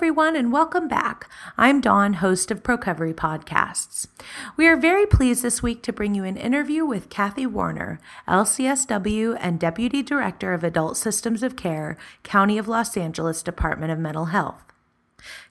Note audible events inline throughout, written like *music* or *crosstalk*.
Everyone, and welcome back. I'm Dawn, host of Procovery Podcasts. We are very pleased this week to bring you an interview with Kathy Warner, LCSW and Deputy Director of Adult Systems of Care, County of Los Angeles Department of Mental Health.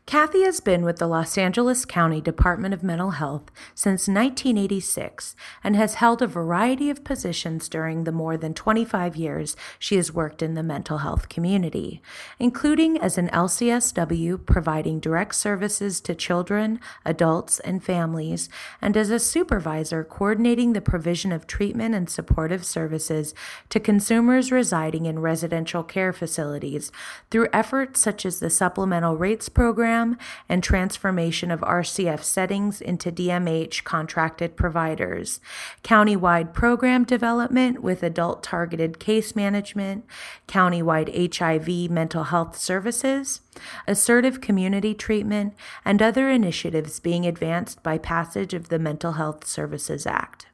Kathy has been with the Los Angeles County Department of Mental Health since 1986 and has held a variety of positions during the more than 25 years she has worked in the mental health community, including as an LCSW providing direct services to children, adults, and families, and as a supervisor coordinating the provision of treatment and supportive services to consumers residing in residential care facilities through efforts such as the Supplemental Rates Program program and transformation of RCF settings into DMH contracted providers, countywide program development with adult targeted case management, countywide HIV mental health services, assertive community treatment, and other initiatives being advanced by passage of the Mental Health Services Act.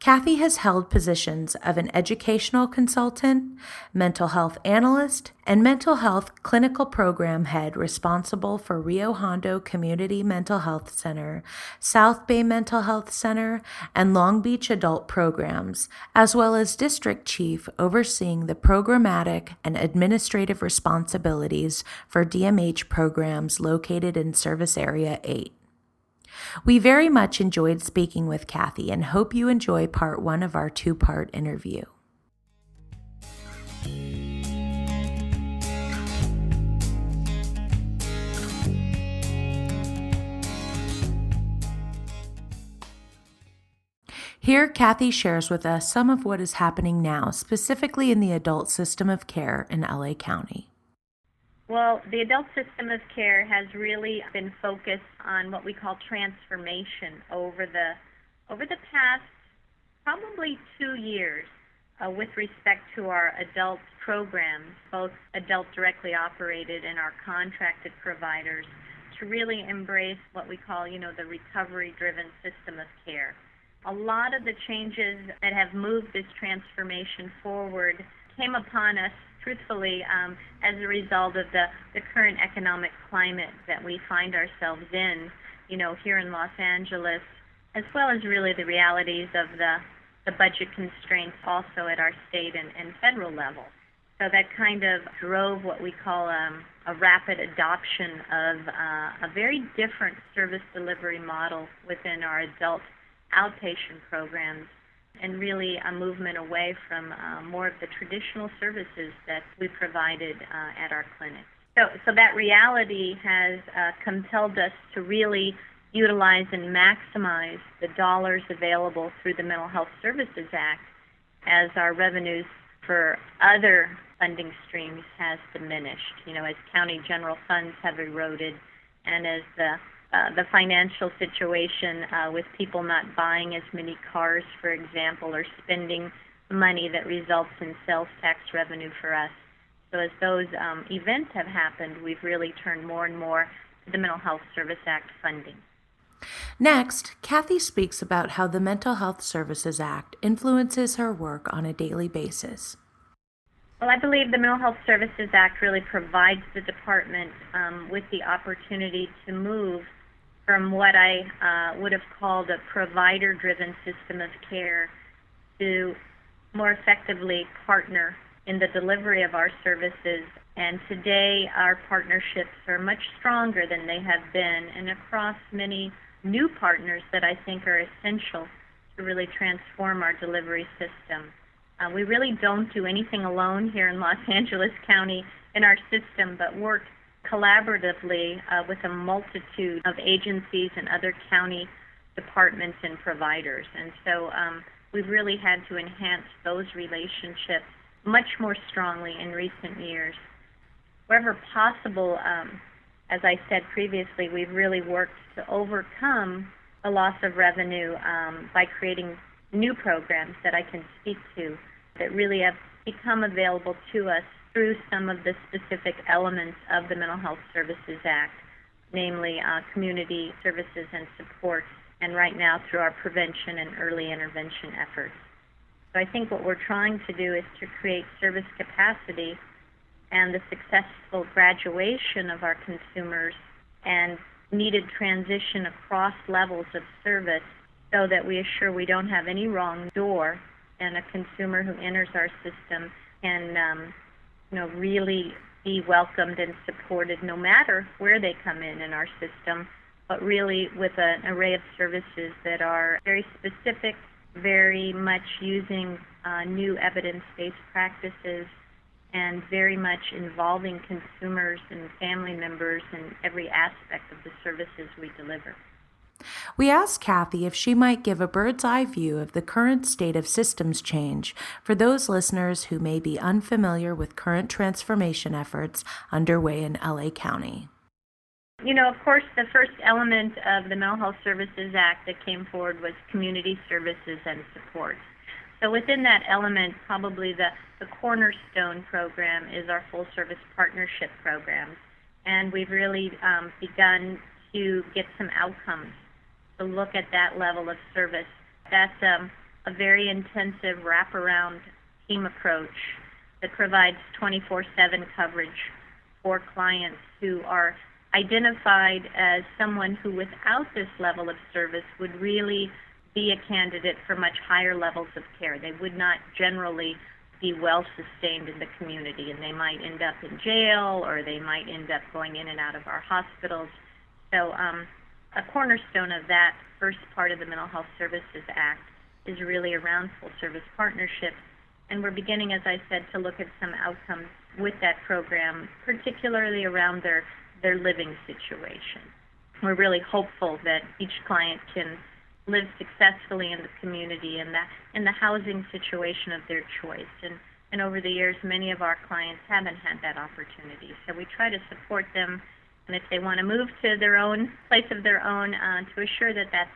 Kathy has held positions of an educational consultant, mental health analyst, and mental health clinical program head responsible for Rio Hondo Community Mental Health Center, South Bay Mental Health Center, and Long Beach Adult Programs, as well as district chief overseeing the programmatic and administrative responsibilities for DMH programs located in Service Area 8. We very much enjoyed speaking with Kathy and hope you enjoy part one of our two part interview. Here, Kathy shares with us some of what is happening now, specifically in the adult system of care in LA County. Well, the adult system of care has really been focused on what we call transformation over the over the past probably two years uh, with respect to our adult programs, both adult directly operated and our contracted providers, to really embrace what we call, you know, the recovery-driven system of care. A lot of the changes that have moved this transformation forward came upon us truthfully, um, as a result of the, the current economic climate that we find ourselves in, you know, here in Los Angeles, as well as really the realities of the, the budget constraints also at our state and, and federal level. So that kind of drove what we call um, a rapid adoption of uh, a very different service delivery model within our adult outpatient programs and really a movement away from uh, more of the traditional services that we provided uh, at our clinic. So, so that reality has uh, compelled us to really utilize and maximize the dollars available through the Mental Health Services Act as our revenues for other funding streams has diminished. You know, as county general funds have eroded and as the uh, the financial situation uh, with people not buying as many cars, for example, or spending money that results in sales tax revenue for us. So as those um, events have happened, we've really turned more and more to the Mental Health Service Act funding. Next, Kathy speaks about how the Mental Health Services Act influences her work on a daily basis. Well, I believe the Mental Health Services Act really provides the department um, with the opportunity to move from what I uh, would have called a provider driven system of care to more effectively partner in the delivery of our services. And today, our partnerships are much stronger than they have been, and across many new partners that I think are essential to really transform our delivery system. Uh, we really don't do anything alone here in Los *laughs* Angeles County in our system, but work collaboratively uh, with a multitude of agencies and other county departments and providers. And so um, we've really had to enhance those relationships much more strongly in recent years. Wherever possible, um, as I said previously, we've really worked to overcome the loss of revenue um, by creating new programs that I can speak to that really have become available to us through some of the specific elements of the Mental Health Services Act, namely uh, community services and supports, and right now through our prevention and early intervention efforts. So I think what we're trying to do is to create service capacity and the successful graduation of our consumers and needed transition across levels of service so that we assure we don't have any wrong door and a consumer who enters our system can um, you know really be welcomed and supported no matter where they come in in our system but really with an array of services that are very specific very much using uh, new evidence-based practices and very much involving consumers and family members in every aspect of the services we deliver. We asked Kathy if she might give a bird's eye view of the current state of systems change for those listeners who may be unfamiliar with current transformation efforts underway in LA County. You know, of course, the first element of the Mental Health Services Act that came forward was community services and support. So within that element, probably the, the cornerstone program is our full service partnership program. And we've really um, begun to get some outcomes to look at that level of service. That's um, a very intensive wraparound team approach that provides 24 7 coverage for clients who are identified as someone who, without this level of service, would really be a candidate for much higher levels of care. They would not generally be well sustained in the community, and they might end up in jail or they might end up going in and out of our hospitals. So, um, a cornerstone of that first part of the Mental Health Services Act is really around full service partnerships. And we're beginning, as I said, to look at some outcomes with that program, particularly around their, their living situation. We're really hopeful that each client can live successfully in the community and the in the housing situation of their choice. And and over the years, many of our clients haven't had that opportunity. So we try to support them, and if they want to move to their own place of their own, uh, to assure that that's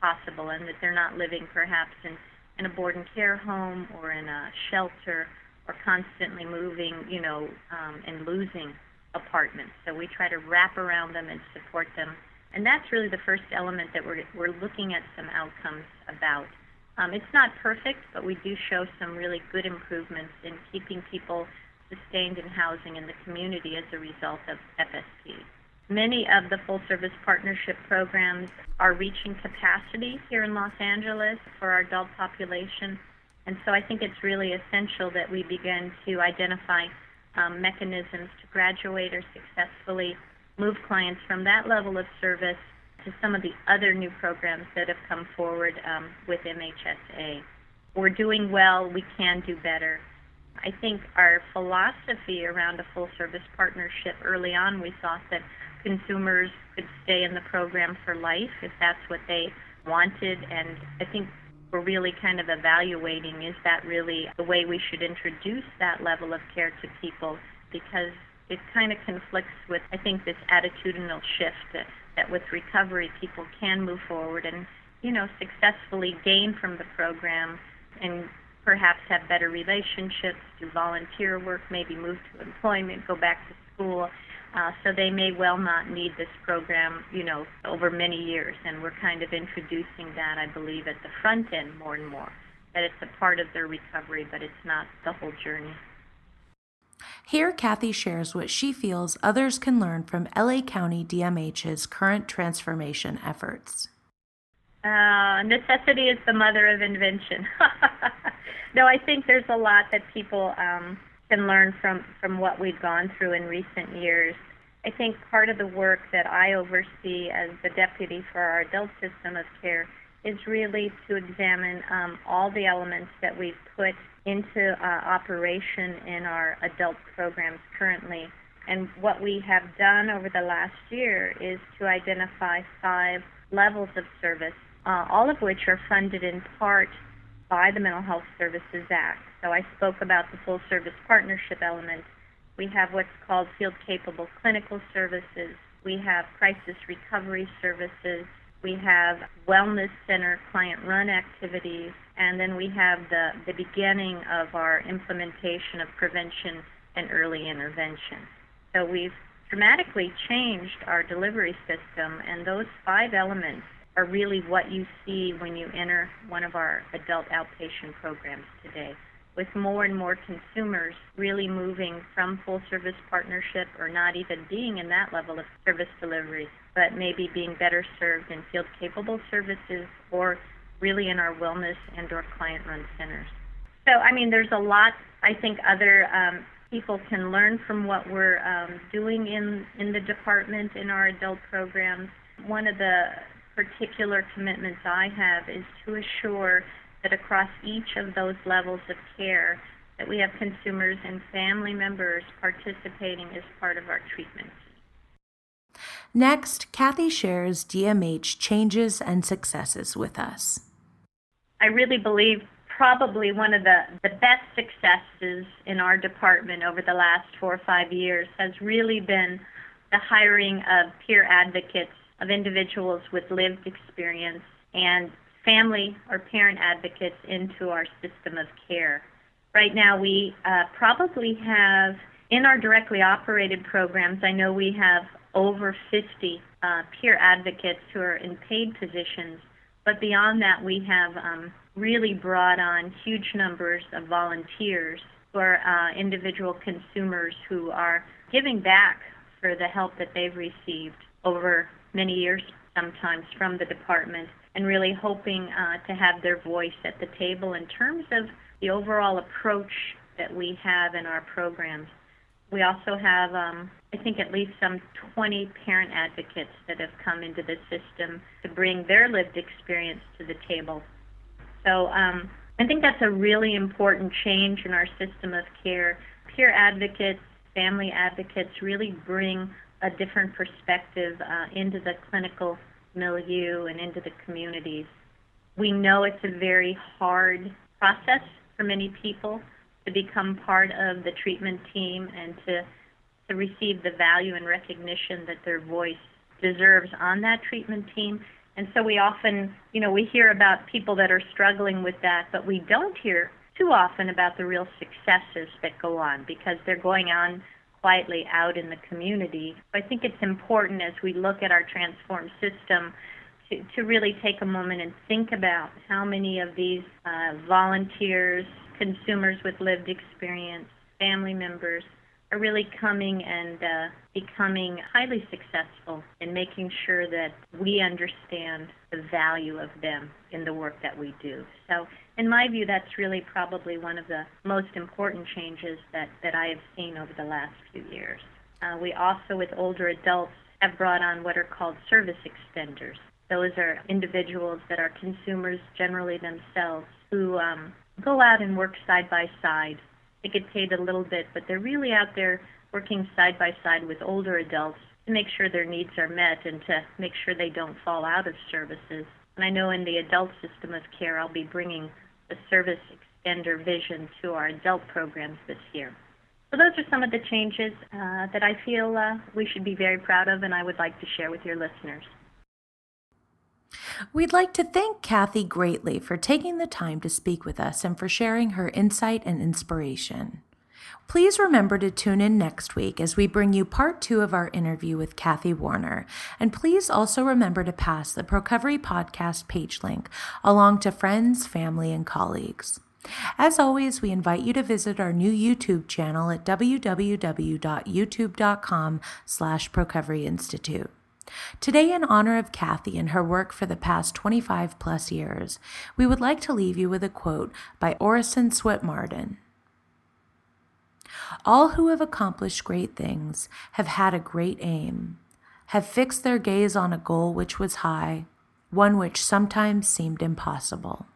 possible and that they're not living perhaps in in a board and care home or in a shelter or constantly moving, you know, um, and losing apartments. So we try to wrap around them and support them and that's really the first element that we're, we're looking at some outcomes about. Um, it's not perfect, but we do show some really good improvements in keeping people sustained in housing in the community as a result of FSP. Many of the full service partnership programs are reaching capacity here in Los Angeles for our adult population. And so I think it's really essential that we begin to identify um, mechanisms to graduate or successfully move clients from that level of service to some of the other new programs that have come forward um, with MHSA. We're doing well, we can do better. I think our philosophy around a full service partnership early on, we thought that consumers could stay in the program for life if that's what they wanted. And I think we're really kind of evaluating is that really the way we should introduce that level of care to people because it kind of conflicts with, I think, this attitudinal shift that, that with recovery people can move forward and, you know, successfully gain from the program and perhaps have better relationships, do volunteer work, maybe move to employment, go back to school. Uh, so they may well not need this program, you know, over many years. And we're kind of introducing that, I believe, at the front end more and more. That it's a part of their recovery, but it's not the whole journey. Here, Kathy shares what she feels others can learn from LA County DMH's current transformation efforts. Uh, necessity is the mother of invention. *laughs* no, I think there's a lot that people um, can learn from, from what we've gone through in recent years. I think part of the work that I oversee as the deputy for our adult system of care is really to examine um, all the elements that we've put into uh, operation in our adult programs currently. And what we have done over the last year is to identify five levels of service, uh, all of which are funded in part by the Mental Health Services Act. So I spoke about the full service partnership element. We have what's called field capable clinical services. We have crisis recovery services. We have wellness center client run activities, and then we have the, the beginning of our implementation of prevention and early intervention. So we've dramatically changed our delivery system, and those five elements are really what you see when you enter one of our adult outpatient programs today. with more and more consumers really moving from full service partnership or not even being in that level of service delivery, but maybe being better served in field capable services or really in our wellness and or client run centers. So I mean there's a lot I think other um, people can learn from what we're um, doing in, in the department in our adult programs. One of the particular commitments I have is to assure that across each of those levels of care that we have consumers and family members participating as part of our treatment. Next, Kathy shares DMH changes and successes with us. I really believe probably one of the, the best successes in our department over the last four or five years has really been the hiring of peer advocates, of individuals with lived experience, and family or parent advocates into our system of care. Right now, we uh, probably have, in our directly operated programs, I know we have over 50 uh, peer advocates who are in paid positions, but beyond that, we have um, really brought on huge numbers of volunteers are uh, individual consumers who are giving back for the help that they've received over many years sometimes from the department and really hoping uh, to have their voice at the table in terms of the overall approach that we have in our programs. We also have, um, I think, at least some 20 parent advocates that have come into the system to bring their lived experience to the table so um, I think that's a really important change in our system of care. Peer advocates, family advocates really bring a different perspective uh, into the clinical milieu and into the communities. We know it's a very hard process for many people to become part of the treatment team and to, to receive the value and recognition that their voice deserves on that treatment team and so we often, you know, we hear about people that are struggling with that, but we don't hear too often about the real successes that go on because they're going on quietly out in the community. I think it's important as we look at our transformed system to, to really take a moment and think about how many of these uh, volunteers, consumers with lived experience, family members are really coming and uh, becoming highly successful in making sure that we understand the value of them in the work that we do. So, in my view, that's really probably one of the most important changes that, that I have seen over the last few years. Uh, we also, with older adults, have brought on what are called service extenders. Those are individuals that are consumers generally themselves who um, go out and work side by side get paid a little bit, but they're really out there working side by side with older adults to make sure their needs are met and to make sure they don't fall out of services. And I know in the adult system of care, I'll be bringing the service extender vision to our adult programs this year. So those are some of the changes uh, that I feel uh, we should be very proud of and I would like to share with your listeners. We'd like to thank Kathy greatly for taking the time to speak with us and for sharing her insight and inspiration. Please remember to tune in next week as we bring you part two of our interview with Kathy Warner. And please also remember to pass the Procovery podcast page link along to friends, family, and colleagues. As always, we invite you to visit our new YouTube channel at www.youtube.com slash Procovery Institute. Today, in honor of Kathy and her work for the past 25 plus years, we would like to leave you with a quote by Orison Swett Marden. All who have accomplished great things have had a great aim, have fixed their gaze on a goal which was high, one which sometimes seemed impossible.